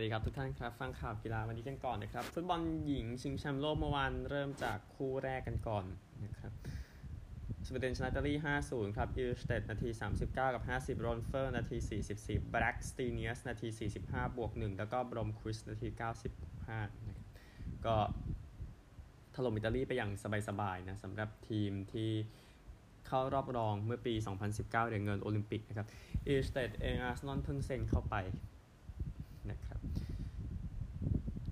วัสดีครับทุกท่านครับฟังข่าวกีฬาวันนี้กันก่อนนะครับ ฟุตบอลหญิงชิงแชมป์โลกเมื่อวานเริ่มจากคู่แรกกันก่อนนะครับสวีเดนชนะอิตาลี5-0 ครับอิลสเตดท์นาที 39 กับ 50โรนเฟอร์ นาที 44 แบล็กสตีเนียส นาที 45 บวก 1 แล้วก็บลอมควิสต์ นาที 95นะครับก็ถล่มอิตาลีไปอย่างสบายๆนะสำหรับทีมที่เข้ารอบรองเมื่อปี 2019 เหรียญเงินโอลิมปิกนะครับอีสเตดเองอาร์ซนอลเพิ่งเซ็นเข้าไปนะครับ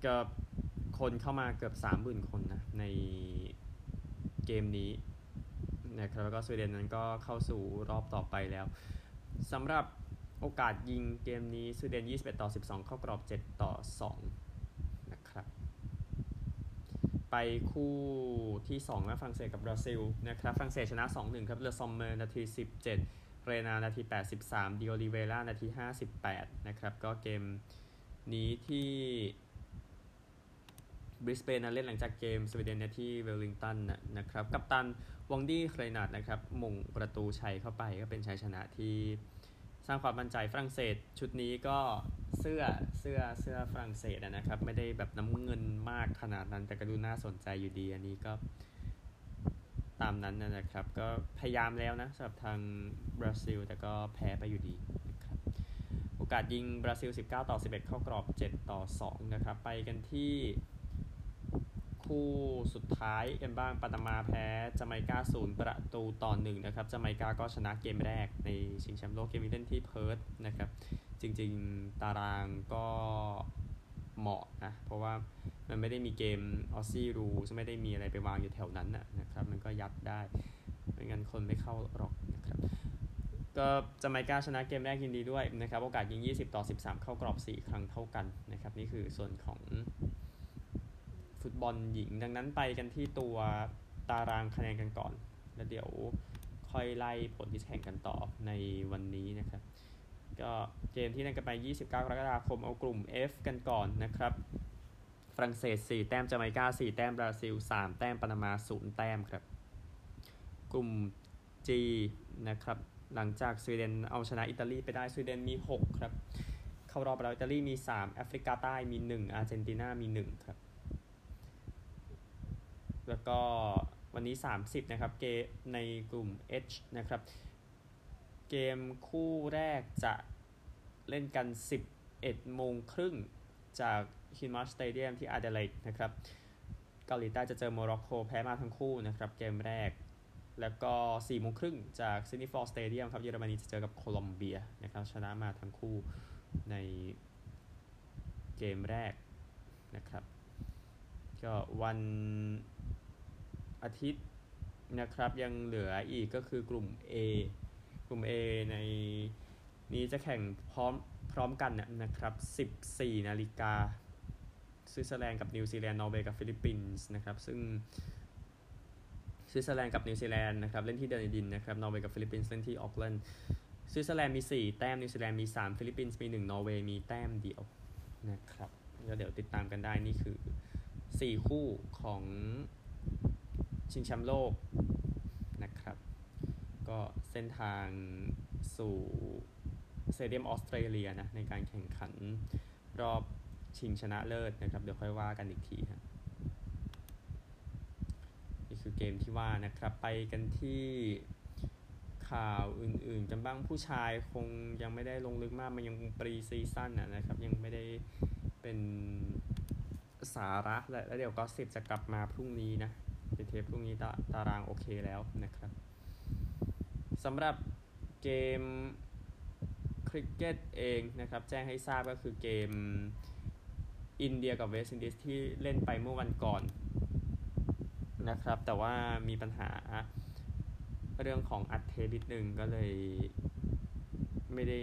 ก็คนเข้ามาเกือบ 30,000 คนนะในเกมนี้นะครับแล้วก็สวีเดนนั้นก็เข้าสู่รอบต่อไปแล้วสำหรับโอกาสยิงเกมนี้สวีเดน 21 ต่อ 12 เข้ากรอบ 7 ต่อ 2 นะครับ ไปคู่ที่2นะฝรั่งเศสกับบราซิลนะครับฝรั่งเศสชนะ 2-1 ครับเลอซอมเมอร์นาที 17 เรนาร์นาที 83ดิโอลิเวร่านาที 58 นะครับ ก็เกมนี้ที่ บริสเบนนะเล่นหลังจากเกมสวีเดนเนี่ยที่เวลลิงตันนะครับ กัปตันวองดี้เรนาร์นะครับโหม่งประตูชัยเข้าไปก็เป็นชัยชนะที่สร้างความมั่นใจฝรั่งเศส ชุดนี้ก็เสื้อเสื้อเสื้อฝรั่งเศสนะครับ ไม่ได้แบบน้ำเงินมากขนาดนั้นแต่ก็ดูน่าสนใจอยู่ดี อันนี้ก็ตามนั้นนะครับ ก็พยายามแล้วนะสำหรับทางบราซิล แต่ก็แพ้ไปอยู่ดีนะครับโอกาสยิงบราซิล 19 ต่อ 11 เข้ากรอบ 7 ต่อ 2 นะครับ ไปกันที่ คู่สุดท้ายกันบ้างปานามาแพ้จาไมกาศูนย์ประตูต่อหนึ่งนะครับจาไมกาก็ชนะเกมแรกในชิงแชมป์โลกเกมนี้เล่นที่เพิร์ธนะครับ จริงๆตารางก็เหมาะนะเพราะว่ามันไม่ได้มีเกมออซซี่รูไม่ได้มีอะไรไปวางอยู่แถวนั้นนะครับ มันก็ยัดได้ไม่งั้นคนไม่เข้าหรอกนะครับก็จาไมกาชนะเกมแรกยินดีด้วยนะครับ โอกาสยิง 20 ต่อ 13 เข้ากรอบ 4 ครั้งเท่ากันนะครับ นี่คือส่วนของ ฟุตบอลหญิง ดังนั้นไปกันที่ตัวตารางคะแนนกันก่อน แล้วเดี๋ยวค่อยไล่ผลที่แข่งกันต่อในวันนี้นะครับ ก็เกมที่เล่นกันไป 29 กรกฎาคมเอากลุ่ม F กันก่อนนะครับ ฝรั่งเศส 4 แต้มจาไมกา 4 แต้มบราซิล 3 แต้มปานามา 0 แต้มครับ กลุ่ม G นะครับ หลังจากสวีเดนเอาชนะอิตาลีไปได้สวีเดนมี 6 ครับ เข้ารอบไปแล้วอิตาลีมี 3 แอฟริกาใต้มี 1 อาร์เจนตินามี 1 ครับ แล้วก็วันนี้ 30 นะครับ เกมในกลุ่ม H นะครับ เกมคู่แรกจะเล่นกัน 11 โมงครึ่งจาก Hindmarsh Stadium ที่อาเดเลดนะครับ เกาหลีใต้จะเจอโมร็อกโกแพ้มาทั้งคู่นะครับ เกมแรก แล้วก็4โมงครึ่งจาก Sydney Football Stadium ครับ เยอรมนีจะเจอกับโคลอมเบียนะครับ ชนะมาทั้งคู่ในเกมแรกนะครับ ก็วัน อาทิตย์นะครับยังเหลืออีกก็คือกลุ่ม A กลุ่ม A ในนี้จะแข่งพร้อมพร้อมกันนะครับ 14 นาฬิกาสวิตเซอร์แลนด์กับนิวซีแลนด์นอร์เวย์กับฟิลิปปินส์นะครับ ซึ่งสวิตเซอร์แลนด์กับนิวซีแลนด์นะครับเล่นที่ดะนีดินนะครับนอร์เวย์กับฟิลิปปินส์เล่นที่โอ๊คแลนด์สวิตเซอร์แลนด์มี 4 แต้มนิวซีแลนด์มี 3 ฟิลิปปินส์มี 1 นอร์เวย์มีแต้มเดียวนะครับแล้วเดี๋ยวติดตามกันได้นี่คือ 4 คู่ของ ชิงแชมป์โลกนะครับ ก็เส้นทางสู่ Stadium Australia นะในการแข่งขันรอบชิงชนะเลิศนะครับ เดี๋ยวค่อยว่ากันอีกทีครับนี่คือเกมที่ว่านะครับ ไปกันที่ข่าวอื่นๆกันบ้างผู้ชายคงยังไม่ได้ลงลึกมาก มันยัง pre-season นะครับ ยังไม่ได้เป็นสาระ แล้วเดี๋ยว gossip จะกลับมาพรุ่งนี้นะ ในเทปพรุ่งนี้ตาตารางโอเคแล้วนะครับสำหรับเกมคริกเก็ตเองนะครับ แจ้งให้ทราบก็คือเกมอินเดียกับเวสต์อินดีสที่เล่นไปเมื่อวันก่อนนะครับ แต่ว่ามีปัญหาเรื่องของอัดเทปนิดนึงก็เลยไม่ได้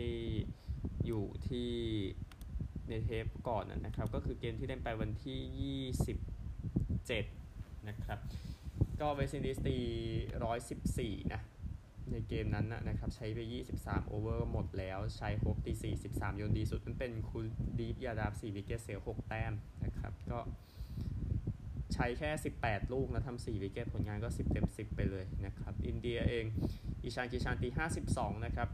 อยู่ที่ในเทปก่อนนะครับ ก็คือเกมที่เล่นไปวันที่ 27 นะครับ ก็เวสต์อินดีสตี114นะในเกมนั้นนะครับใช้ไป 23 over หมดแล้วชายโฮปตี43โยนดีสุด มันเป็นกุลดีปยาดาฟ4 wicket เสีย6แต้มนะครับ ก็ใช้แค่ 18 ลูกนะทำ4 wicket ผลงานก็ 10 เต็ม 10 ไปเลยนะครับ อินเดียเอง อิชานกิชานตี 52 นะครับ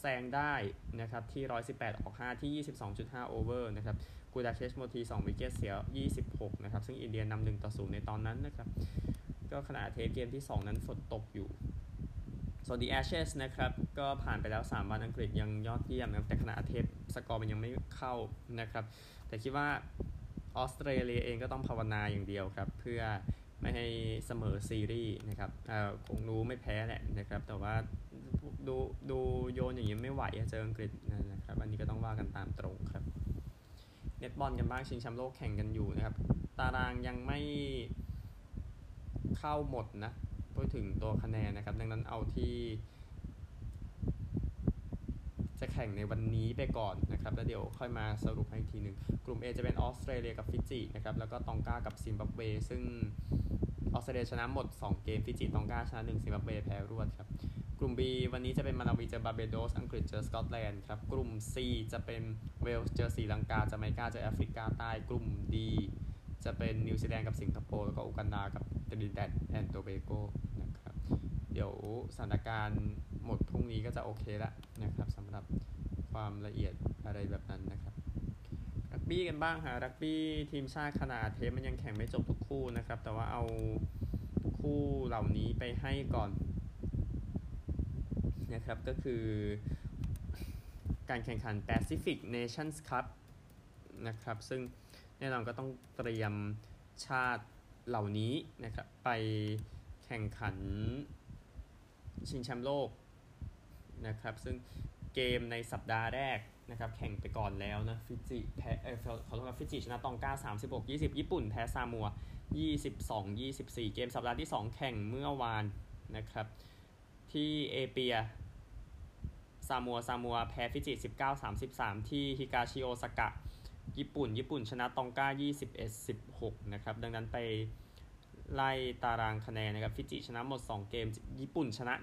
แซงได้นะครับที่ 118 ออก 5 ที่ 22.5 over นะครับ กูดาเคชโมที2 wicket เสีย 26 นะครับ ซึ่งอินเดียนำ1ต่อ0ในตอนนั้นนะครับ ก็ขณะเทปเกมที่ 2 นั้นฝนตกอยู่ส่วน The Ashes นะครับ ก็ผ่านไปแล้ว 3 วันอังกฤษยังยอดเยี่ยมนะครับ แต่ขณะเทปสกอร์มันยังไม่เข้านะครับ แต่คิดว่าออสเตรเลียเองก็ต้องภาวนาอย่างเดียวครับ เพื่อไม่ให้เสมอซีรีส์นะครับคงรู้ไม่แพ้แหละนะครับ แต่ว่าดูดูโยนอย่างนี้ไม่ไหวเจออังกฤษนะครับ อันนี้ก็ต้องว่ากันตามตรงครับ ตบอลกันบ้างชิงแชมป์โลกแข่งกันอยู่นะครับ ตารางยังไม่เข้าหมดนะพูดถึงตัวคะแนนนะครับ ดังนั้นเอาที่ จะแข่งในวันนี้ไปก่อนนะครับ แล้วเดี๋ยวค่อยมาสรุปให้อีกทีหนึ่งกลุ่ม A จะเป็นออสเตรเลียกับฟิจินะครับ แล้วก็ตองกากับซิมบับเว ซึ่งออสเตรเลียชนะหมด 2 เกมฟิจิตองกาชนะ1ซิมบับเวแพ้รวดครับ กลุ่ม B วันนี้จะเป็นมาลาวีเจอบาร์เบโดส อังกฤษเจอสกอตแลนด์ครับ กลุ่ม C จะเป็นเวลส์เจอศรีลังกาจาไมกาเจอแอฟริกาใต้ กลุ่ม D จะเป็นนิวซีแลนด์กับสิงคโปร์แล้วก็ยูกันดากับ Trinidad and Tobago นะครับ เดี๋ยวสถานการณ์หมดพรุ่งนี้ก็จะโอเคล้วนะครับสำหรับความละเอียดอะไรแบบนั้นนะครับรักบี้กันบ้างฮะรักบี้ทีมชาติขนาดเทปมันยังแข่งไม่จบทุกคู่นะครับ แต่ว่าเอาคู่เหล่านี้ไปให้ก่อน นะครับก็คือ การแข่งขัน Pacific Nations Cup นะครับซึ่งแน่นอนก็ต้องเตรียมชาติเหล่านี้นะครับไปแข่งขันชิงแชมป์โลกนะครับซึ่งเกมในสัปดาห์แรกนะครับแข่งไปก่อนแล้วนะฟิจิแพ้เออขอโทษครับฟิจิชนะตองกา36 20 ญี่ปุ่นแพ้ซามัว 22 24 เกมสัปดาห์ที่ 2 แข่งเมื่อวานนะครับที่อาเปีย ซามัวซามัวแพ้ฟิจิ19 33 ที่ฮิกาชิโอซากะ ญี่ปุ่น ญี่ปุ่นชนะตองกา21 16 นะครับ ดังนั้นไปไล่ตารางคะแนนนะครับ ฟิจิชนะหมด 2 เกม ญี่ปุ่นชนะ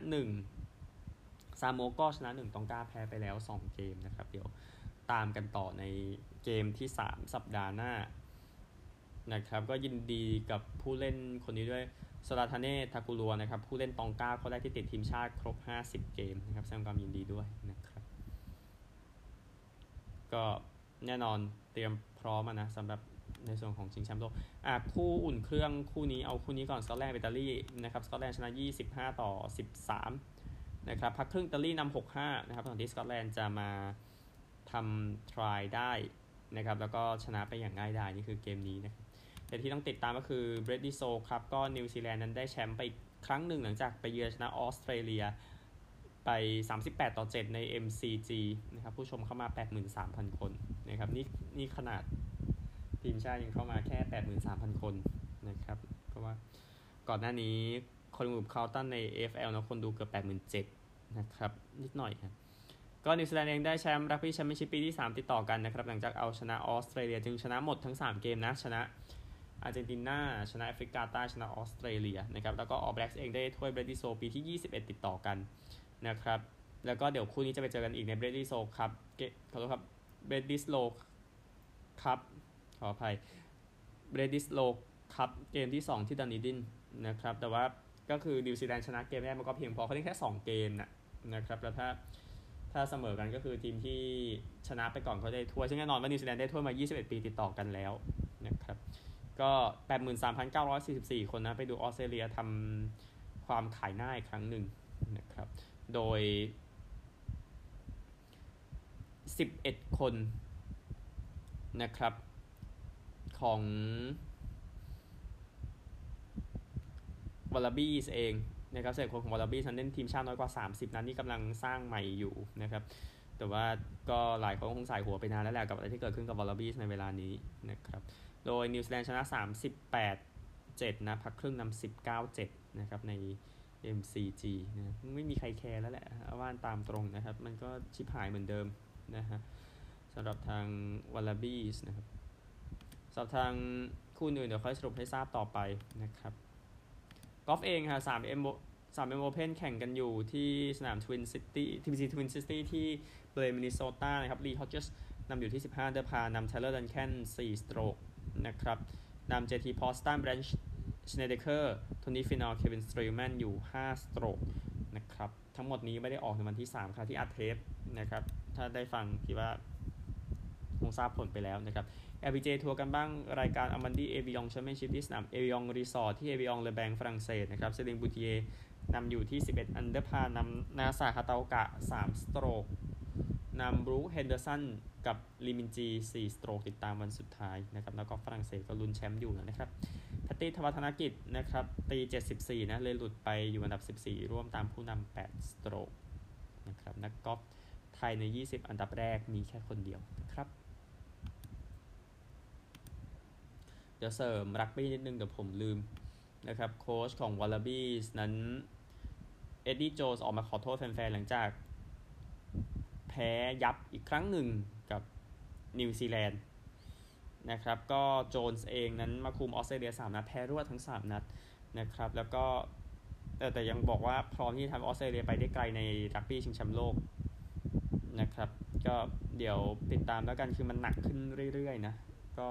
1 ซาโมก็ชนะ 1 ตองกาแพ้ไปแล้ว 2 เกมนะครับ เดี๋ยวตามกันต่อในเกมที่ 3 สัปดาห์หน้านะครับ ก็ยินดีกับผู้เล่นคนนี้ด้วย สลาทาเน่ทากุลัวนะครับ ผู้เล่นตองก้าเขาได้ที่ติดทีมชาติครบ 50 เกมนะครับแสดงความยินดีด้วยนะครับ ก็แน่นอนเตรียมพร้อมนะสำหรับในส่วนของชิงแชมป์โลกอะคู่อุ่นเครื่องคู่นี้เอาคู่นี้ก่อนสกอตแลนด์อิตาลีนะครับสกอตแลนด์ชนะ 25 ต่อ 13 นะครับพักครึ่งอิตาลีนำ65 นะครับตอนที่สกอตแลนด์จะมาทำ try ได้นะครับแล้วก็ชนะไปอย่างง่ายดายนี่คือเกมนี้นะครับ แต่ที่ต้องติดตามก็คือ Bledisloe ครับก็นิวซีแลนด์นั้นได้แชมป์ไปครั้งหนึ่งหลังจากไปเยือนชนะออสเตรเลียไป 38 ต่อ 7 ใน MCG นะครับผู้ชมเข้ามา 83,000 คนนะครับนี่นี่ขนาดทีมชาติยังเข้ามาแค่ 83,000 คนนะครับเพราะว่าก่อนหน้านี้คอลลิงวูดคาร์ลตันใน AFL นะคนดูเกือบ 87,000นะครับนิดหน่อยครับก็นิวซีแลนด์เองได้แชมป์รักบี้แชมเปี้ยนชิพปีที่ 3 ติดต่อกันนะครับหลังจากเอาชนะออสเตรเลียจึงชนะหมดทั้ง 3 เกมนะชนะ อาร์เจนตินาชนะแอฟริกาใต้ชนะออสเตรเลียนะครับแล้วก็ All Blacks เองได้ถ้วย Bledisloe ปีที่ 21 ติดต่อกันนะครับแล้วก็เดี๋ยวคู่นี้จะไปเจอกันอีกใน Bledisloe ครับขอโทษครับ Bledisloe ครับขออภัย Bledisloe ครับเกมที่ 2 ที่ดะนีดินนะครับแต่ว่าก็คือนิวซีแลนด์ชนะเกมแรกมันก็เพียงพอเขาเล่นแค่ 2 เกมนะนะครับแล้วถ้าถ้าเสมอกันก็คือทีมที่ชนะไปก่อนเขาได้ถ้วยซึ่งแน่นอนว่านิวซีแลนด์ได้ถ้วยมา 21 ปีติดต่อกันแล้วนะครับ ก็ 83,944 คนนะ ไปดูออสเตรเลียทำความขายหน้าอีกครั้งหนึ่งนะครับ โดย 11 คนนะครับของวอลลบี้เองนะครับเศษคนของวอลลบี้ฉันเล่นทีมชาติน้อยกว่า 30 นั้นนี่กำลังสร้างใหม่อยู่นะครับ แต่ว่าก็หลายคนคงใส่หัวไปนานแล้วแหละกับอะไรที่เกิดขึ้นกับวอลลบี้ในเวลานี้นะครับ โดยนิวซีแลนด์ชนะ 38 7 นะพักครึ่งนำ19 7 นะครับใน MCG นะไม่มีใครแคร์แล้วแหละว่ากันตามตรงนะครับ มันก็ชิบหายเหมือนเดิมนะฮะสำหรับทางวอลลาบี้นะครับสำหรับทางคู่อื่นเดี๋ยวค่อยสรุปให้ทราบต่อไปนะครับกอล์ฟเองค่ะ3 M 3 M Open แข่งกันอยู่ที่สนาม Twin City TPC Twin City ที่ Blaine มินนิโซตานะครับลีฮอ d เจสนำอยู่ที่ 15 under par นำ Tyler Duncan 4 stroke นะครับนำ JT Poston Branch ชเนเดเคอร์โทนี่ฟินอลเควินสตรีแมนอยู่ 5 สโตรกนะครับทั้งหมดนี้ไม่ได้ออกในวันที่ 3 ครับที่อัดเทปนะครับถ้าได้ฟังคิดว่าคงทราบผลไปแล้วนะครับ LPG ทัวร์กันบ้างรายการอมันดี้เอวิองแชมเปี้ยนชิพที่สนามเอวิองรีสอร์ทที่เอวิยองเลแบงฝรั่งเศสนะครับเซลีนบูติเยร์นำอยู่ที่ 11 under par นำนาสะฮาตาโอกะ 3 stroke นำบรูคเฮนเดอร์สันกับลีมินจี4 stroke ติดตามวันสุดท้ายนะครับ แล้วก็ฝรั่งเศสก็ลุ้นแชมป์อยู่นะครับแพตตี้ธวัชธนกิจนะครับ ตี 74 นะ เลยหลุดไปอยู่อันดับ 14 ร่วมตามผู้นำ8 stroke นะครับ นักกอล์ฟไทยใน 20 อันดับแรกมีแค่คนเดียวนะครับ เดี๋ยวเสริมรักบี้นิดนึงเดี๋ยวผมลืมนะครับ โค้ชของวอลลาบี้นั้นเอ็ดดี้โจสออกมาขอโทษแฟนๆ หลังจาก แพ้ยับอีกครั้งหนึ่งกับนิวซีแลนด์นะครับ ก็โจนส์เองนั้นมาคุมออสเตรเลีย3นัดแพ้รวดทั้ง 3 นัดนะครับ แล้วก็แต่แต่ยังบอกว่าพร้อมที่จะทำออสเตรเลียไปได้ไกลในรักบี้ชิงแชมป์โลกนะครับ ก็เดี๋ยวติดตามแล้วกันคือมันหนักขึ้นเรื่อยๆนะ ก็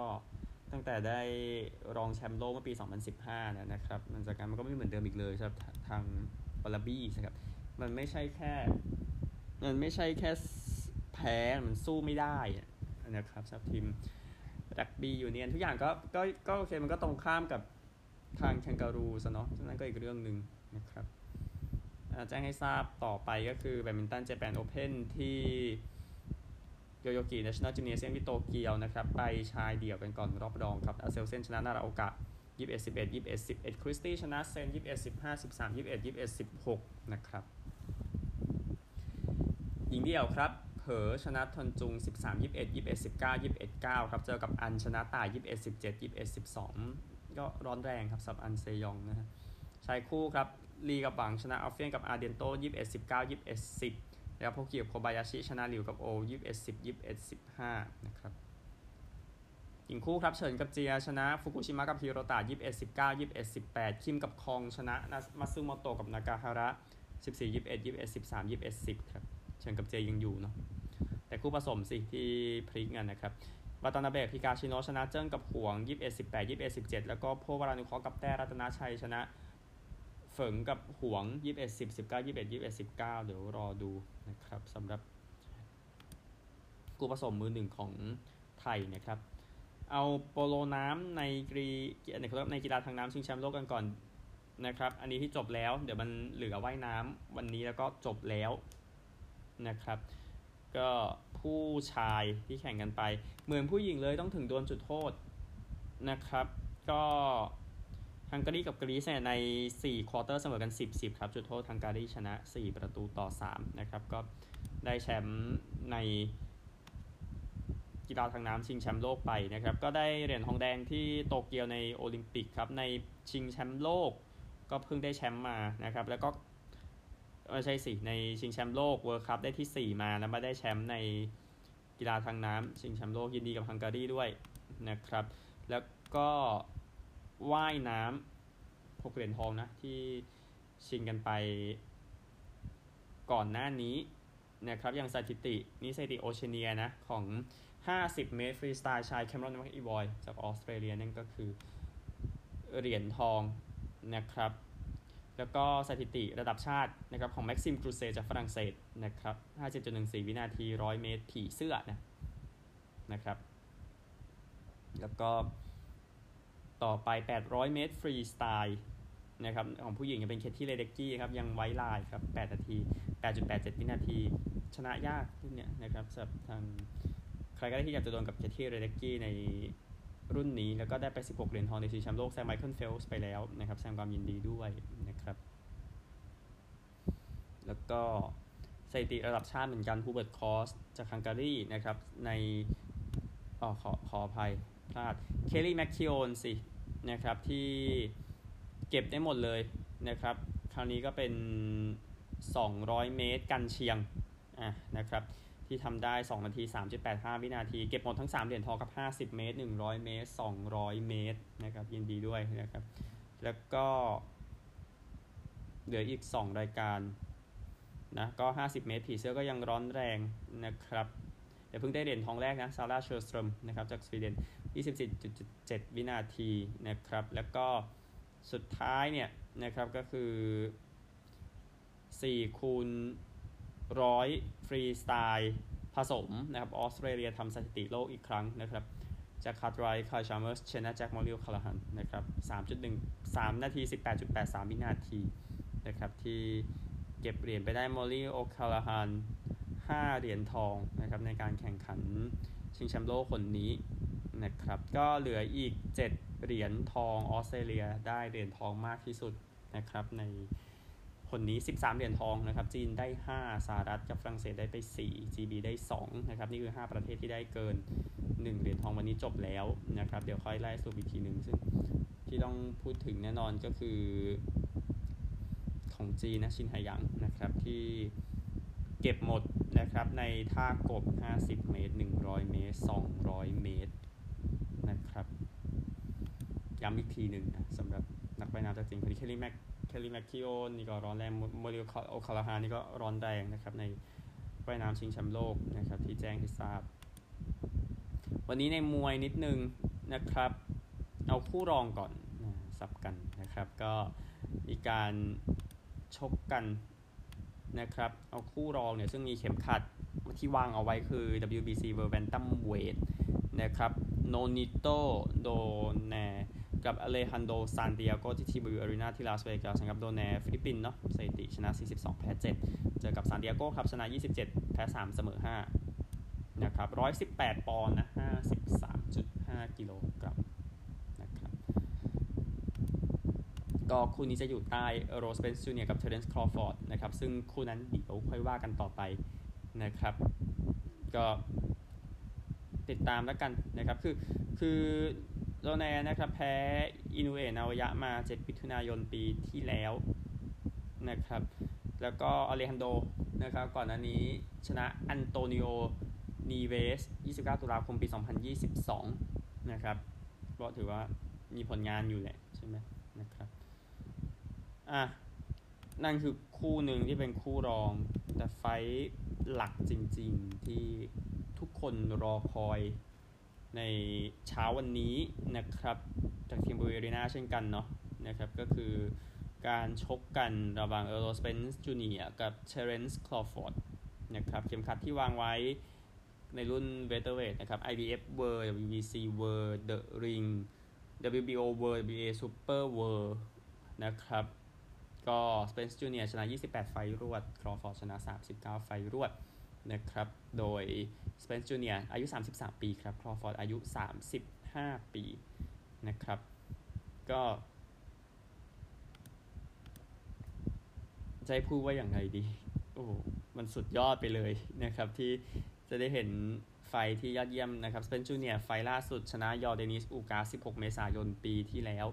ตั้งแต่ได้รองแชมป์โลกเมื่อปี 2015นะนะครับมันจากการมันก็ไม่เหมือนเดิมอีกเลยสำหรับทางวอลลาบี้นะครับ มันไม่ใช่แค่ มันไม่ใช่แค่แพ้มันสู้ไม่ได้นะครับสำหรับทีมรักบี้ยูเนียนทุกอย่างก็ก็ก็โอเคมันก็ตรงข้ามกับทางแคงการูซะเนาะฉะนั้นก็อีกเรื่องหนึ่งนะครับแจ้งให้ทราบต่อไปก็คือแบดมินตันเจแปนโอเพนที่โยโยงิ National Gymnasium ที่โตเกียวนะครับ ไปชายเดี่ยวกันก่อนรอบรองครับอาเซลเซนชนะนาราโอกะ21 11 21 11คริสตี้ชนะเซน21 15 13 21 21 16 นะครับ หญิงเดี่ยวครับ เผอชนะทนจุง 13 21 21 19 21 9 ครับ เจอกับอันชนะไต้ 21 17 21 12 ก็ร้อนแรงครับสำหรับอันเซยองนะฮะชายคู่ครับ ลีกับหวังชนะอัลเฟียนกับอาเดนโต 21 19 21 10 แล้วโฮกิกับโคบายาชิชนะหลิวกับโอ 21 10 21 15 นะครับหญิงคู่ครับเฉินกับเจียชนะฟุกุชิมะกับฮิโรตะ21 19 21 18 คิมกับคองชนะมาซึโมโตะกับนากาฮาระ 14 21 21 13 21 10 ครับ เฉินกับเจยังอยู่เนาะแต่คู่ผสมสิที่พลิกกันนะครับวาตานาเบะกับฮิกาชิโนชนะเจิ้งกับหวง21 18 21 17แล้วก็พัววรานุเคราะห์กับแต้รัตนชัยชนะเฝิงกับหวง21 10 19 21 21 19เดี๋ยวรอดูนะครับสำหรับคู่ผสมมือหนึ่งของไทยนะครับ เอาโปโลน้ำในกรีในกีฬาทางน้ำชิงแชมป์โลกกันก่อนนะครับ อันนี้ที่จบแล้ว เดี๋ยวมันเหลือว่ายน้ำวันนี้แล้วก็จบแล้ว นะครับ ก็ผู้ชายที่แข่งกันไป เหมือนผู้หญิงเลยต้องถึงโดนจุดโทษนะครับ ก็ฮังการีกับกรีซเนี่ยใน 4 quarter เสมอกัน 10 10 ครับจุดโทษฮังการีชนะ 4 ประตูต่อ 3 นะครับ ก็ได้แชมป์ในกีฬาทางน้ำชิงแชมป์โลกไปนะครับ ก็ได้เหรียญทองแดงที่โตเกียวในโอลิมปิกครับ ในชิงแชมป์โลกก็เพิ่งได้แชมป์มานะครับ แล้วก็ ไม่ใช่สิในชิงแชมป์โลก World Cup ได้ที่ 4 มาแล้วมาได้แชมป์ในกีฬาทางน้ำชิงแชมป์โลกยินดีกับฮังการีด้วยนะครับ แล้วก็ว่ายน้ำหกเหรียญทองนะ ที่ชิงกันไปก่อนหน้านี้นะครับอย่างสถิตินี่สถิติโอเชเนียนะ ของ 50 เมตรฟรีสไตล์ชายแคมรอนแม็กอีบอย จากออสเตรเลียนั่นก็คือเหรียญทองนะครับ แล้วก็สถิติระดับชาตินะครับของแม็กซิมครูเซจากฝรั่งเศสนะครับ 57.14 วินาที 100 เมตรผีเสื้อนะนะครับ แล้วก็ต่อไป 800 เมตรฟรีสไตล์นะครับของผู้หญิงจะเป็นเคที่เลเดกกี้ครับ ยังไว้ลายครับ 8 นาที 8.87 วินาที ชนะยากที่เนี่ยนะครับสำหรับทางใครก็ได้ที่อยากจะโดนกับเคที่เลเดกกี้ใน รุ่นนี้แล้วก็ได้ไป 16 เหรียญทองในชิงแชมป์โลกแซงไมเคิลเฟลป์สไปแล้วนะครับแสดงความยินดีด้วยนะครับ แล้วก็สถิติระดับชาติเหมือนกันฮูเบิร์ตคอสจากฮังการีนะครับในอ๋อขอขออภัยพลาดเคย์ลี่แมคคีโอนสินะครับที่เก็บได้หมดเลยนะครับ คราวนี้ก็เป็น 200 เมตรกรรเชียงอะนะครับ ที่ทำได้ 2 นาที 3.85 วินาที เก็บหมดทั้ง 3 เหรียญทองกับ 50 เมตร 100 เมตร 200 เมตรนะครับยินดีด้วยนะครับ แล้วก็เหลืออีก 2 รายการนะก็ 50 เมตร ผีเสื้อก็ยังร้อนแรงนะครับเดี๋ยวเพิ่งได้เหรียญทองแรกนะซาร่าเชอร์สตรมนะครับจากสวีเดน 24.7 วินาทีนะครับ แล้วก็สุดท้ายเนี่ยนะครับก็คือ4คูณ ร้อยฟรีสไตล์ผสมนะครับออสเตรเลียทำสถิติโลกอีกครั้งนะครับจากคาร์ดไรคาร์ชาร์เมอร์สชนะแจ็คมอริลคาร์ฮันนะครับ3.1 3 นาที 18.83 วินาทีนะครับที่เก็บเหรียญไปได้มอริลโอคาร์ฮัน5เหรียญทองนะครับในการแข่งขันชิงแชมป์โลกคนนี้นะครับก็เหลืออีก 7 เหรียญทองออสเตรเลียได้เหรียญทองมากที่สุดนะครับใน คนนี้ 13 เหรียญทองนะครับ จีนได้ 5 สหรัฐกับฝรั่งเศสได้ไป 4 GB ได้ 2 นะครับ นี่คือ 5 ประเทศที่ได้เกิน 1 เหรียญทองวันนี้จบแล้วนะครับ เดี๋ยวค่อยไล่สู่อีกทีหนึ่งซึ่งที่ต้องพูดถึงแน่นอนก็คือ ของจีนนะชินไฮยังนะครับที่เก็บหมดนะครับในท่ากบ 50 เมตร 100 เมตร 200 เมตรนะครับย้ำอีกทีหนึ่งนะสำหรับนักว่ายน้ำจากจีนคนนี้เคย์ลี่แมค เคย์ลี่แมคคีโอนนี่ก็ร้อนแรงมอลลี่โอคัลลาฮานนี่ก็ร้อนแรงนะครับในว่ายน้ำชิงแชมป์โลกนะครับที่แจ้งให้ทราบ วันนี้ในมวยนิดนึงนะครับ เอาคู่รองก่อนนะสับกันนะครับ ก็มีการชกกันนะครับ เอาคู่รองเนี่ยซึ่งมีเข็มขัดที่วางเอาไว้คือ WBC World Bantamweight นะครับโนนิโตโดแนร์ กับอเลฮันโดซานติอาโกที่ทีโมบายล์อารีนาที่ลาสเวกัสนะครับโดแนร์ฟิลิปปินส์เนาะสถิติชนะ 42 แพ้ 7 เจอกับซานติอาโกครับชนะ 27 แพ้ 3 เสมอ 5 นะครับ 118 ปอนด์นะ 53.5 กิโลกรัมนะครับก็คู่นี้จะอยู่ใต้เออร์โรลสเปนซ์จูเนียร์กับเทเรนซ์ครอฟอร์ดนะครับซึ่งคู่นั้นเดี๋ยวค่อยว่ากันต่อไปนะครับ ก็ติดตามแล้วกันนะครับคือคือ โรแนนะครับแพ้อินูเอะนาวายะมา7มิถุนายนปีที่แล้วนะครับ แล้วก็อเลฮันโดนะครับ ก่อนหน้านี้ชนะอันโตนิโอนีเวส 29 ตุลาคมปี 2022 นะครับก็ถือว่ามีผลงานอยู่แหละใช่ไหมนะครับ อะ นั่นคือคู่หนึ่งที่เป็นคู่รอง แต่ไฟต์หลักจริงๆที่ทุกคนรอคอย ในเช้าวันนี้นะครับจากทีโมบายล์อารีนาเช่นกันเนาะนะครับก็คือการชกกันระหว่างเออร์โรลสเปนซ์จูเนียร์กับเทเรนซ์ครอฟอร์ดนะครับเข็มขัดที่วางไว้ในรุ่น welterweight นะครับ IBF World WBC World The Ring WBO World WBA Super World นะครับ ก็ Spence Junior ชนะ 28 ไฟรวด Crawford ชนะ 39 ไฟรวดนะครับ โดย Spence Junior อายุ 33 ปีครับ Crawford อายุ 35 ปีนะครับ ก็จะให้พูดว่าอย่างไรดี โอ้มันสุดยอดไปเลยนะครับ ที่จะได้เห็นไฟต์ที่ยอดเยี่ยมนะครับ Spence Junior ไฟต์ล่าสุดชนะ Yordenis Ugas 16 เมษายนปีที่แล้ว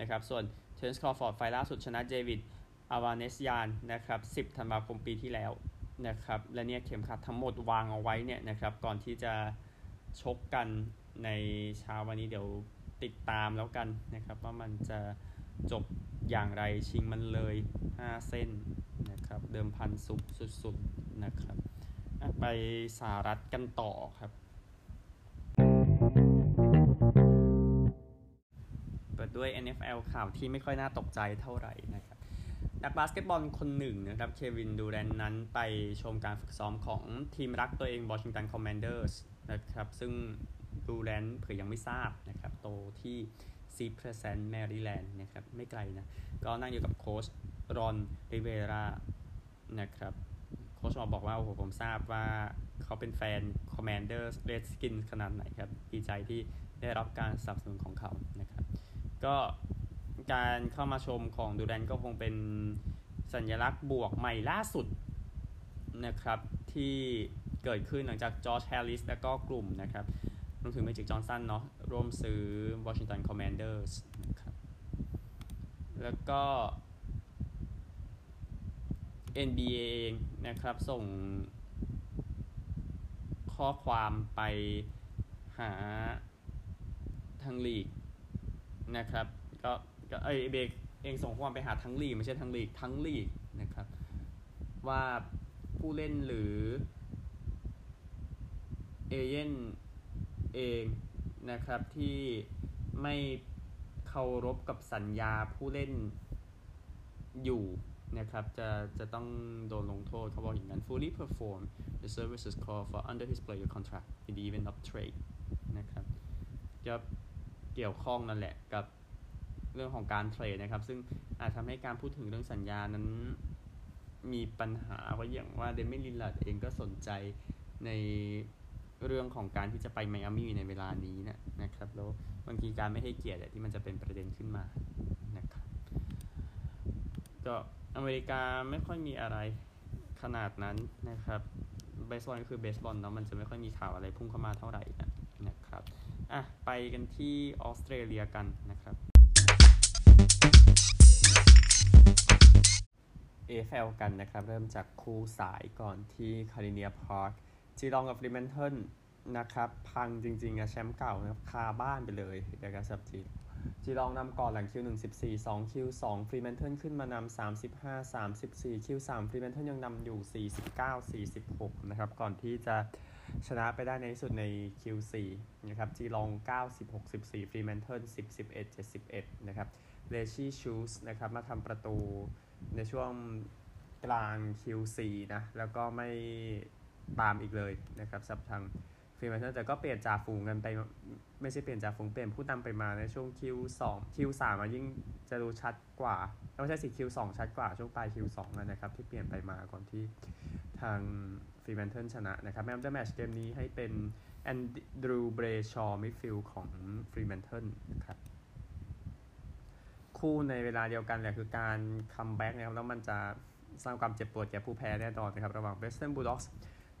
นะครับ ส่วนเทอเรนซ์ครอว์ฟอร์ดไฟต์ล่าสุดชนะเดวิดอวาเนสยานนะครับ 10 ธันวาคมปีที่แล้ว นะครับ และเนี่ยเข็มขัดทั้งหมดวางเอาไว้เนี่ยนะครับก่อนที่จะชกกันในเช้าวันนี้เดี๋ยวติดตามแล้วกันนะครับ ว่ามันจะจบอย่างไรชิงมันเลย 5 เส้นนะครับ เดิมพันสูงสุดๆนะครับ ไปสหรัฐกันต่อครับ เปิดด้วย NFL ข่าวที่ไม่ค่อยน่าตกใจเท่าไหร่นะครับ นักบาสเกตบอลคนหนึ่งนะครับเควินดูแรนนั้นไปชมการฝึกซ้อมของทีมรักตัวเองวอชิงตันคอมมานเดอร์สนะครับซึ่งดูแรนเผื่อยังไม่ทราบนะครับโตที่ Seat Pleasant แมริแลนด์นะครับไม่ไกลนะ ก็นั่งอยู่กับโค้ชรอนริเวรานะครับโค้ชบอกว่า โอ้โห ผมทราบว่าเขาเป็นแฟน Commanders Redskins ขนาดไหนครับ ดีใจที่ได้รับการสนับสนุนของเขานะครับ ก็ การเข้ามาชมของดูแรนก็คงเป็นสัญลักษณ์บวกใหม่ล่าสุดนะครับที่เกิดขึ้นหลังจากจอร์จแฮร์ริสและก็กลุ่มนะครับรวมถึงเมจิกจอห์นสันเนาะร่วมซื้อวอชิงตันคอมมานเดอร์สนะครับแล้วก็ NBA เองนะครับส่งข้อความไปหาทางลีกนะครับก็ ก็เอเบกเองส่งความไปหาทั้งลีกไม่ใช่ทั้งลีกทั้งลีกนะครับ ว่าผู้เล่นหรือเอเย่นเองนะครับที่ไม่เคารพกับสัญญาผู้เล่นอยู่นะครับจะจะต้องโดนลงโทษเขาบอกอย่างนั้น fully perform the services called for under his player contract in the event of trade นะครับจะเกี่ยวข้องนั่นแหละกับ เรื่องของการเทรดนะครับ ซึ่งอาจทำให้การพูดถึงเรื่องสัญญานั้นมีปัญหาว่าอย่างว่าเดเมี่ยนลิลลาร์ดเองก็สนใจในเรื่องของการที่จะไปไมอามี่ในเวลานี้นะนะครับแล้วบางทีการไม่ให้เกียรติที่มันจะเป็นประเด็นขึ้นมานะครับก็อเมริกาไม่ค่อยมีอะไรขนาดนั้นนะครับเบสบอลก็คือเบสบอลเนาะมันจะไม่ค่อยมีข่าวอะไรพุ่งเข้ามาเท่าไหร่นะนะครับอะไปกันที่ออสเตรเลียกันนะครับ AFL กันนะครับ เริ่มจากคู่บ่ายก่อนที่คาร์ดิเนียพาร์คจีลองกับฟรีแมนเทิลนะครับ พังจริงๆอะแชมป์เก่านะครับคาบ้านไปเลยนะครับสำหรับจีลองนำก่อนหลัง Q1 14 2 Q2 ฟรีแมนเทิลขึ้นมานำ35 34 Q3 ฟรีแมนเทิลยังนำอยู่ 49 46 นะครับ ก่อนที่จะชนะไปได้ในที่สุดใน Q4 นะครับจีลอง96 14 ฟรีแมนเทิล10 11 71 นะครับเลชี่ชูสนะครับ มาทำประตู ในช่วงกลาง Q4 นะ แล้วก็ไม่ตามอีกเลยนะครับสำหรับทางฟรีแมนเทิลแต่ก็เปลี่ยนจ่าฝูงกันไป ไม่ใช่เปลี่ยนจ่าฝูงเปลี่ยนผู้นำไปมาในช่วง Q2 Q3 มายิ่งจะดูชัดกว่าไม่ใช่สิ Q2 ชัดกว่าช่วงปลาย Q2 นะครับ ที่เปลี่ยนไปมาก่อนที่ทางฟรีแมนเทิลชนะนะครับ Man of the Match เกมนี้ให้เป็นแอนดรูว์เบรย์ชอว์ midfield ของฟรีแมนเทิลนะครับ คู่ในเวลาเดียวกันแหละคือการ comeback นะครับแล้วมันจะสร้างความเจ็บปวดแก่ผู้แพ้แน่นอนนะครับระหว่างเวสเทิร์นบูลด็อกส์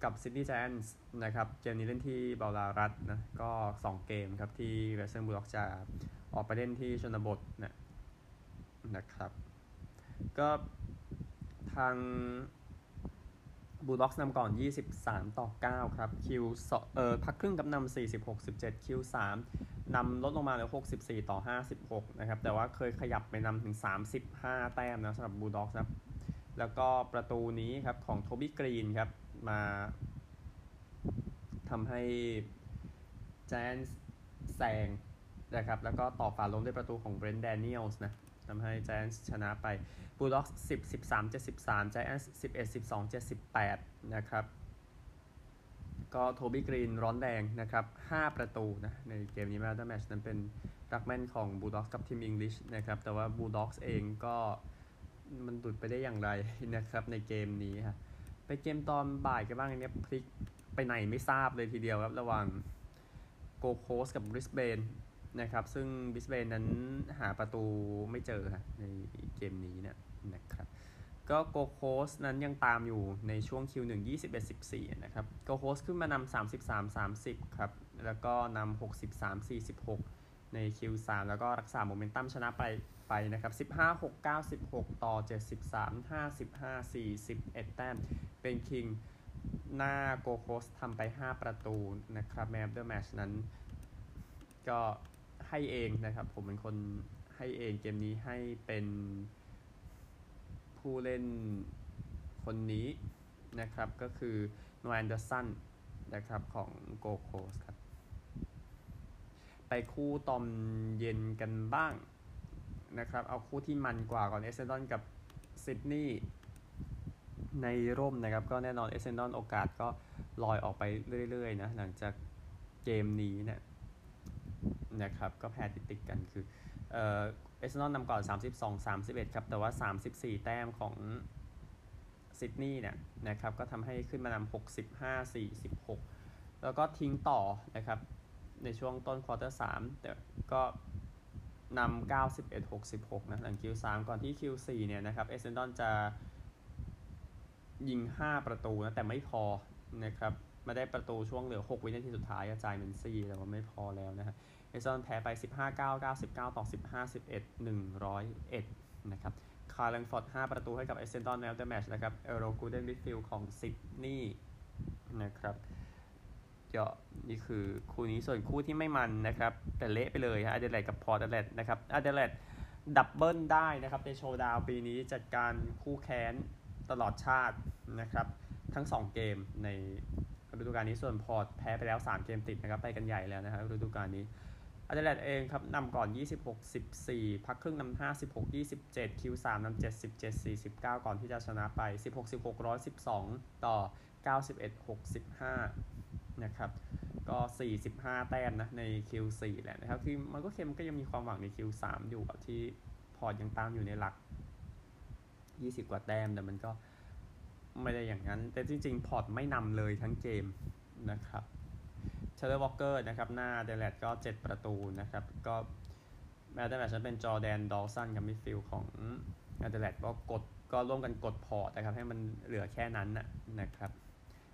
กับซิดนีย์ไจแอนท์สนะครับเกมนี้เล่นที่บาลารัตนะก็ 2 เกมครับที่เวสเทิร์นบูลด็อกส์จะออกไปเล่นที่ชนบทนะนะครับ ก็ทาง บูลด็อกส์นำก่อน 23 ต่อ 9 ครับ Q เอ่อพักครึ่งกับนำ46 17 Q3นำลดลงมาเหลือ 64 ต่อ 56 นะครับ แต่ว่าเคยขยับไปนำถึง 35 แต้มนะสำหรับบูลด็อกส์นะแล้วก็ประตูนี้ครับ ของโทบี้กรีนครับ มาทำให้ไจแอนท์แซงนะครับ แล้วก็ตอกฝาโลงด้วยประตูของเบรนต์แดเนียลส์นะ ทำให้ไจแอนท์ชนะไปบูลด็อกส์10 13 73แจน11 12 78 นะครับ ก็โทบี้กรีนร้อนแรงนะครับ 5 ประตูนะ ในเกมนี้ Man of the Match นั้นเป็น ruckman ของบูลด็อกส์กับ Tim English นะครับ แต่ว่าบูลด็อกส์เองก็มันหลุดไปได้อย่างไรนะครับในเกมนี้ครับไปเกมตอนบ่ายกันบ้างเนี่ยพลิกไปไหนไม่ทราบเลยทีเดียวครับ ระหว่างโกลด์โคสต์กับบริสเบน นะครับ ซึ่งบิสเบนนั้นหาประตูไม่เจอในเกมนี้เนี่ยนะครับก็โกโคสนั้นยังตามอยู่ในช่วง Q1 21 14นะครับโกโคสขึ้นมานำ33 30ครับ แล้วก็นำ63 46ใน Q3 แล้วก็รักษาโมเมนตัมชนะไปไปนะครับ15 6 9 16ต่อ73 55 41แต้มเป็นคิงหน้าโกโคสทำไป5ประตูนะครับ Man of the Match นั้นก็ ให้เองนะครับ ผมเป็นคนให้เองเกมนี้ให้เป็นผู้เล่นคนนี้นะครับ ก็คือโนอาห์แอนเดอร์สันนะครับของโกลด์โคสต์ครับ ไปคู่ตอนเย็นกันบ้างนะครับ เอาคู่ที่มันกว่าก่อนเอเซนดอนกับซิดนีย์ในร่มนะครับ ก็แน่นอนเอเซนดอนโอกาสก็ลอยออกไปเรื่อยๆนะ หลังจากเกมนี้เนี่ย นะครับก็แพ้ติดๆกันคือเออเอเซนดอนนำก่อน 32 31 ครับ แต่ว่า 34 แต้มของซิดนีย์เนี่ยนะครับก็ทำให้ขึ้นมานำ65 46 แล้วก็ทิ้งต่อนะครับในช่วงต้น quarter 3แต่ก็นำ91 66 นะหลัง Q3 ก่อนที่ Q4 เนี่ยนะครับเอเซนดอนจะยิง 5 ประตูนะแต่ไม่พอนะครับ มาได้ประตูช่วงเหลือ 6 วินาทีสุดท้ายจากไจเมนซี่แต่ว่าไม่พอแล้วนะฮะเอเซนดอนแพ้ไป 15 9 99 ต่อ 15 11 101 นะครับ ไคล์แลงฟอร์ด 5 ประตูให้กับเอเซนดอน Man of the Match นะครับ แอร์โรลกูลเดน midfield ของซิดนีย์นะครับก็นี่คือคู่นี้ส่วนคู่ที่ไม่มันนะครับ แต่เละไปเลยฮะอเดเลดกับพอร์ตอเดเลดนะครับอเดเลดดับเบิลได้นะครับ ในโชว์ดาวปีนี้จัดการคู่แค้นตลอดชาตินะครับ ทั้ง 2 เกมใน ฤดูกาลนี้ส่วนพอร์ตแพ้ไปแล้ว 3 เกมติดนะครับไปกันใหญ่แล้วนะครับฤดูกาลนี้ออเดเลดเองครับนำก่อน 26 14 พักครึ่งนำ56 27 Q3 นำ77 49 ก่อนที่จะชนะไป 16 16 112 ต่อ 91 65 นะครับ ก็ 45 แต้มนะใน Q4 แหละนะครับ คือมันก็เกมก็ยังมีความหวังใน Q3 อยู่ที่พอร์ตยังตามอยู่ในหลัก 20 กว่าแต้มแต่มันก็ ไม่ได้อย่างนั้น แต่จริง ๆ พอร์ตไม่นำเลยทั้งเกมนะครับเทย์เลอร์วอล์คเกอร์นะครับ หน้าอเดเลดก็ 7 ประตูนะครับ ก็ Man of the Match เป็นจอร์แดนดอว์สันกับ midfield ของอเดเลดก็กดก็ร่วมกันกดพอร์ตนะครับ ให้มันเหลือแค่นั้นนะนะครับ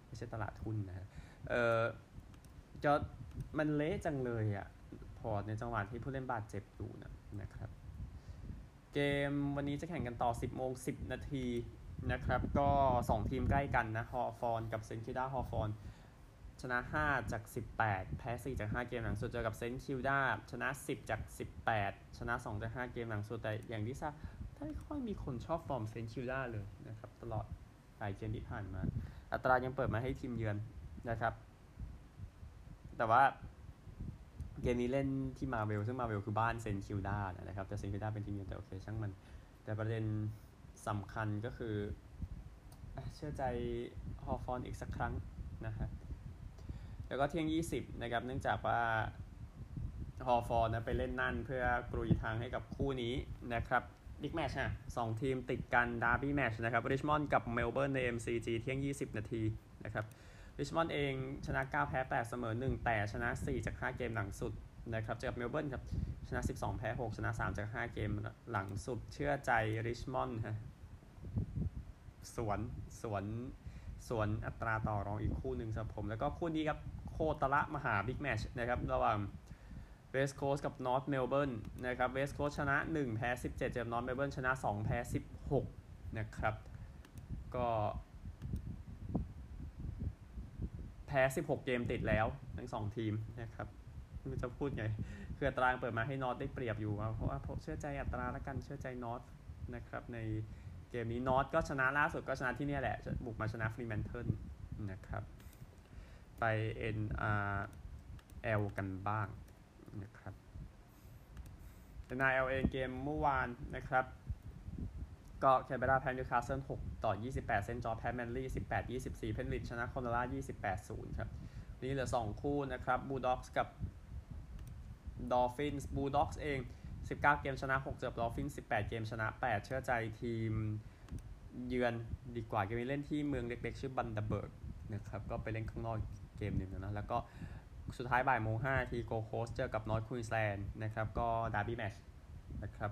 ไม่ใช่ตลาดทุนนะเออจะมันเละจังเลยอะพอร์ตในจังหวะที่ผู้เล่นบาดเจ็บอยู่นะนะครับ เกมวันนี้จะแข่งกันต่อ 10โมง10 นาที นะครับ ก็ 2 ทีมใกล้กันนะ Hawthorn กับ St Kilda Hawthorn ชนะ 5 จาก 18 แพ้ 4 จาก 5 เกมหลังสุดเจอกับ St Kilda ชนะ 10 จาก 18 ชนะ 2 จาก 5 เกมหลังสุด แต่อย่างที่ทราบไม่ค่อยมีคนชอบฟอร์ม St Kilda เลยนะครับตลอดหลายเกมที่ผ่านมา อัตรายังเปิดมาให้ทีมเยือนนะครับ แต่ว่าเกมนี้เล่นที่มาเวลซึ่งมาเวลคือบ้าน St Kilda นะครับ แต่ St Kilda เป็นทีมเยือนแต่โอเคช่างมัน แต่ประเด็น สำคัญก็คือเชื่อใจฮอฟอนอีกสักครั้งนะฮะแล้วก็เที่ยง 20 นะครับ เนื่องจากว่าฮอฟอนนะไปเล่นนั่นเพื่อกรุยทางให้กับคู่นี้นะครับ big match นะสองทีมติดกัน derby match นะครับ Richmond กับเมลเบิร์นใน MCG เที่ยง 20 นาทีนะครับ Richmond เองชนะ 9 แพ้ 8 เสมอ 1 แต่ชนะ 4 จาก 5 เกมหลังสุดนะครับเจอกับเมลเบิร์นครับชนะ 12 แพ้ 6 ชนะ 3 จาก 5 เกมหลังสุดเชื่อใจ Richmond ฮะ สวนสวนสวนอัตราต่อรองอีกคู่หนึ่งสำหรับผม แล้วก็คู่นี้ครับโคตรละมหา big match นะครับระหว่างWest Coast กับ North Melbourne นะครับ West Coast ชนะ 1 แพ้ 17 เจอ North Melbourne ชนะ 2 แพ้ 16 นะครับ ก็แพ้ 16 เกมติดแล้ว ทั้ง 2 ทีมนะครับไม่จะพูดไง คืออัตราเปิดมาให้ North ได้เปรียบอยู่ เพราะว่าผมเชื่อใจอัตราละกันเชื่อใจ North นะครับใน เกมนี้ North ก็ชนะล่าสุดก็ชนะที่นี่แหละ บุกมาชนะ Fremantle นะครับ ไป NRL กันบ้างนะครับ NRL เองเกมเมื่อวานนะครับ ก็แคนเบราแพ้นิวคาสเซิล6ต่อ 28 St George แพ้ Manly 18 24 Penrith ชนะ Cronulla 28 0 ครับนี่เหลือ 2 คู่นะครับ Bulldogs กับ Dolphins Bulldogs เอง 19 เกมชนะ 6 เจอ Dolphins 18 เกมชนะ 8 เชื่อใจทีมเยือนดีกว่าเกมนี้เล่นที่เมืองเล็กๆ ชื่อ Bundaberg นะครับก็ไปเล่นข้างนอกเกมหนึ่งนะแล้วก็สุดท้ายบ่ายโมง5ที Gold Coast เจอกับ North Queensland นะครับก็ derby match นะครับ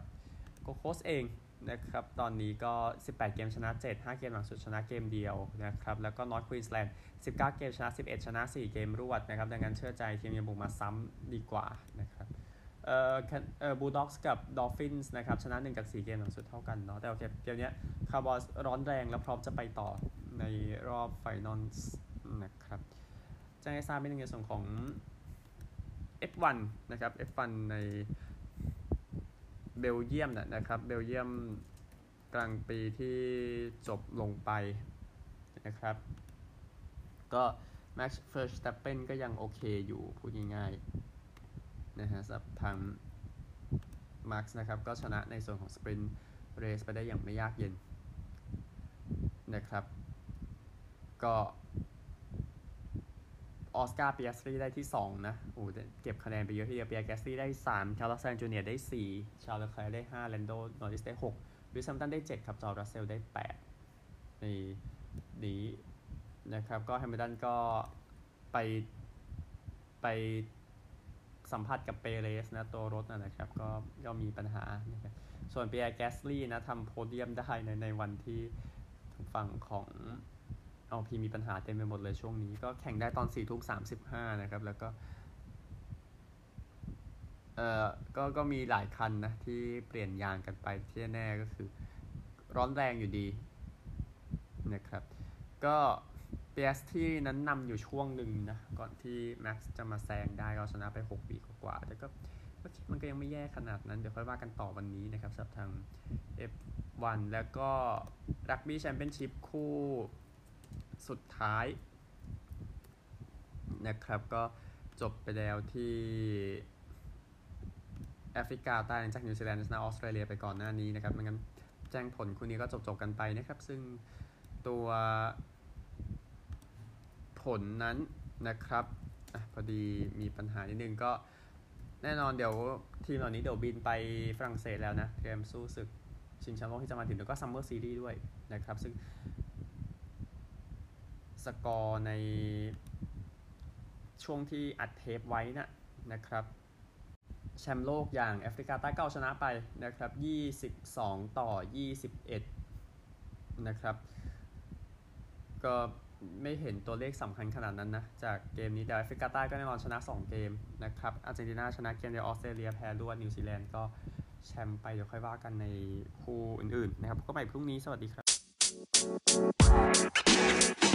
Gold Coast เองนะครับตอนนี้ก็ 18 เกมชนะ 7 5 เกมหลังสุดชนะเกมเดียวนะครับแล้วก็ North Queensland 19 เกมชนะ 11 ชนะ 4 เกมรวดนะครับดังนั้นเชื่อใจทีมเยือนบุกมาซ้ำดีกว่านะครับ เอ่อเอ่อ Bulldogs กับ Dolphins นะครับชนะ1กับ4เกมหลังสุดเท่ากันเนาะแต่โอเคเกมนี้คาร์บอสร้อนแรงและพร้อมจะไปต่อในรอบ final นะครับแจ้งให้ทราบเป็นในส่วนของ F1 นะครับ F1 ในเบลเยียมนะครับเบลเยียมกลางปีที่จบลงไปนะครับก็ Max Verstappen ก็ยังโอเคอยู่พูดง่ายๆ นะฮะสำหรับทาง Max นะครับก็ชนะในส่วนของ Sprint Race ไปได้อย่างไม่ยากเย็นนะครับ ก็ Oscar Piastri ได้ที่ 2 นะโอ้เก็บคะแนนไปเยอะทีเดียว Piastri ได้ 3 Carlos Sainz Jr ได้ 4 Charles Leclerc ได้ 5 Lando Norris ได้ 6 Lewis Hamilton ได้ 7 ครับ George Russell ได้ 8 ในนี้นะครับ ก็ Hamilton ก็ไปไป สัมผัสกับเปเรสนะตัวรถนะครับก็ก็มีปัญหานะครับส่วนเปียร์แกสลี่นะทำโพเดียมได้ในในวันที่ฝั่งของเอาพีมีปัญหาเต็มไปหมดเลยช่วงนี้ ก็แข่งได้ตอน4ี่ทุ่มสามสิบห้านะครับ แล้วก็เอ่อก็ก็มีหลายคันนะ ที่เปลี่ยนยางกันไปที่แน่ก็คือร้อนแรงอยู่ดีนะครับ ก็ เปียสที่นั้นนำอยู่ช่วงหนึ่งนะ ก่อนที่แม็กซ์จะมาแซงได้ก็ชนะไป 6 ปีกว่าแต่ก็มันก็ยังไม่แย่ขนาดนั้น เดี๋ยวค่อยว่ากันต่อวันนี้นะครับสำหรับทาง F1 แล้วก็รักบี้แชมเปี้ยนชิพคู่สุดท้ายนะครับ ก็จบไปแล้วที่แอฟริกาใต้หลังจากนิวซีแลนด์ชนะออสเตรเลียไปก่อนหน้านี้นะครับมันงั้นแจ้งผลคู่นี้ก็จบๆกันไปนะครับ ซึ่งตัว ลนั้นนะครับอพอดีมีปัญหานิดนึงก็แน่นอนเดี๋ยวทีมเหล่านี้เดี๋ยวบินไปฝรั่งเศสแล้วนะเตรียมสู้ศึกชิงแชมป์โลกที่จะมาถึงแล้วก็ซัมเมอร์ซีรีส์ด้วยนะครับ ซึ่งสกอร์ในช่วงที่อัดเทปไว้นะนะครับแชมป์โลกอย่างแอฟริกาใต้ก็เอาชนะไปนะครับ 22 ต่อ 21 นะครับ ก็ ไม่เห็นตัวเลขสำคัญขนาดนั้นนะ จากเกมนี้แต่แอฟริกาใต้ก็แน่นอนชนะ 2 เกมนะครับอาร์เจนตินาชนะเกมเดียวออสเตรเลียแพ้รวดนิวซีแลนด์ก็แชมป์ไปเดี๋ยวค่อยว่ากันในคู่อื่นๆนะครับก็ไปพรุ่งนี้สวัสดีครับ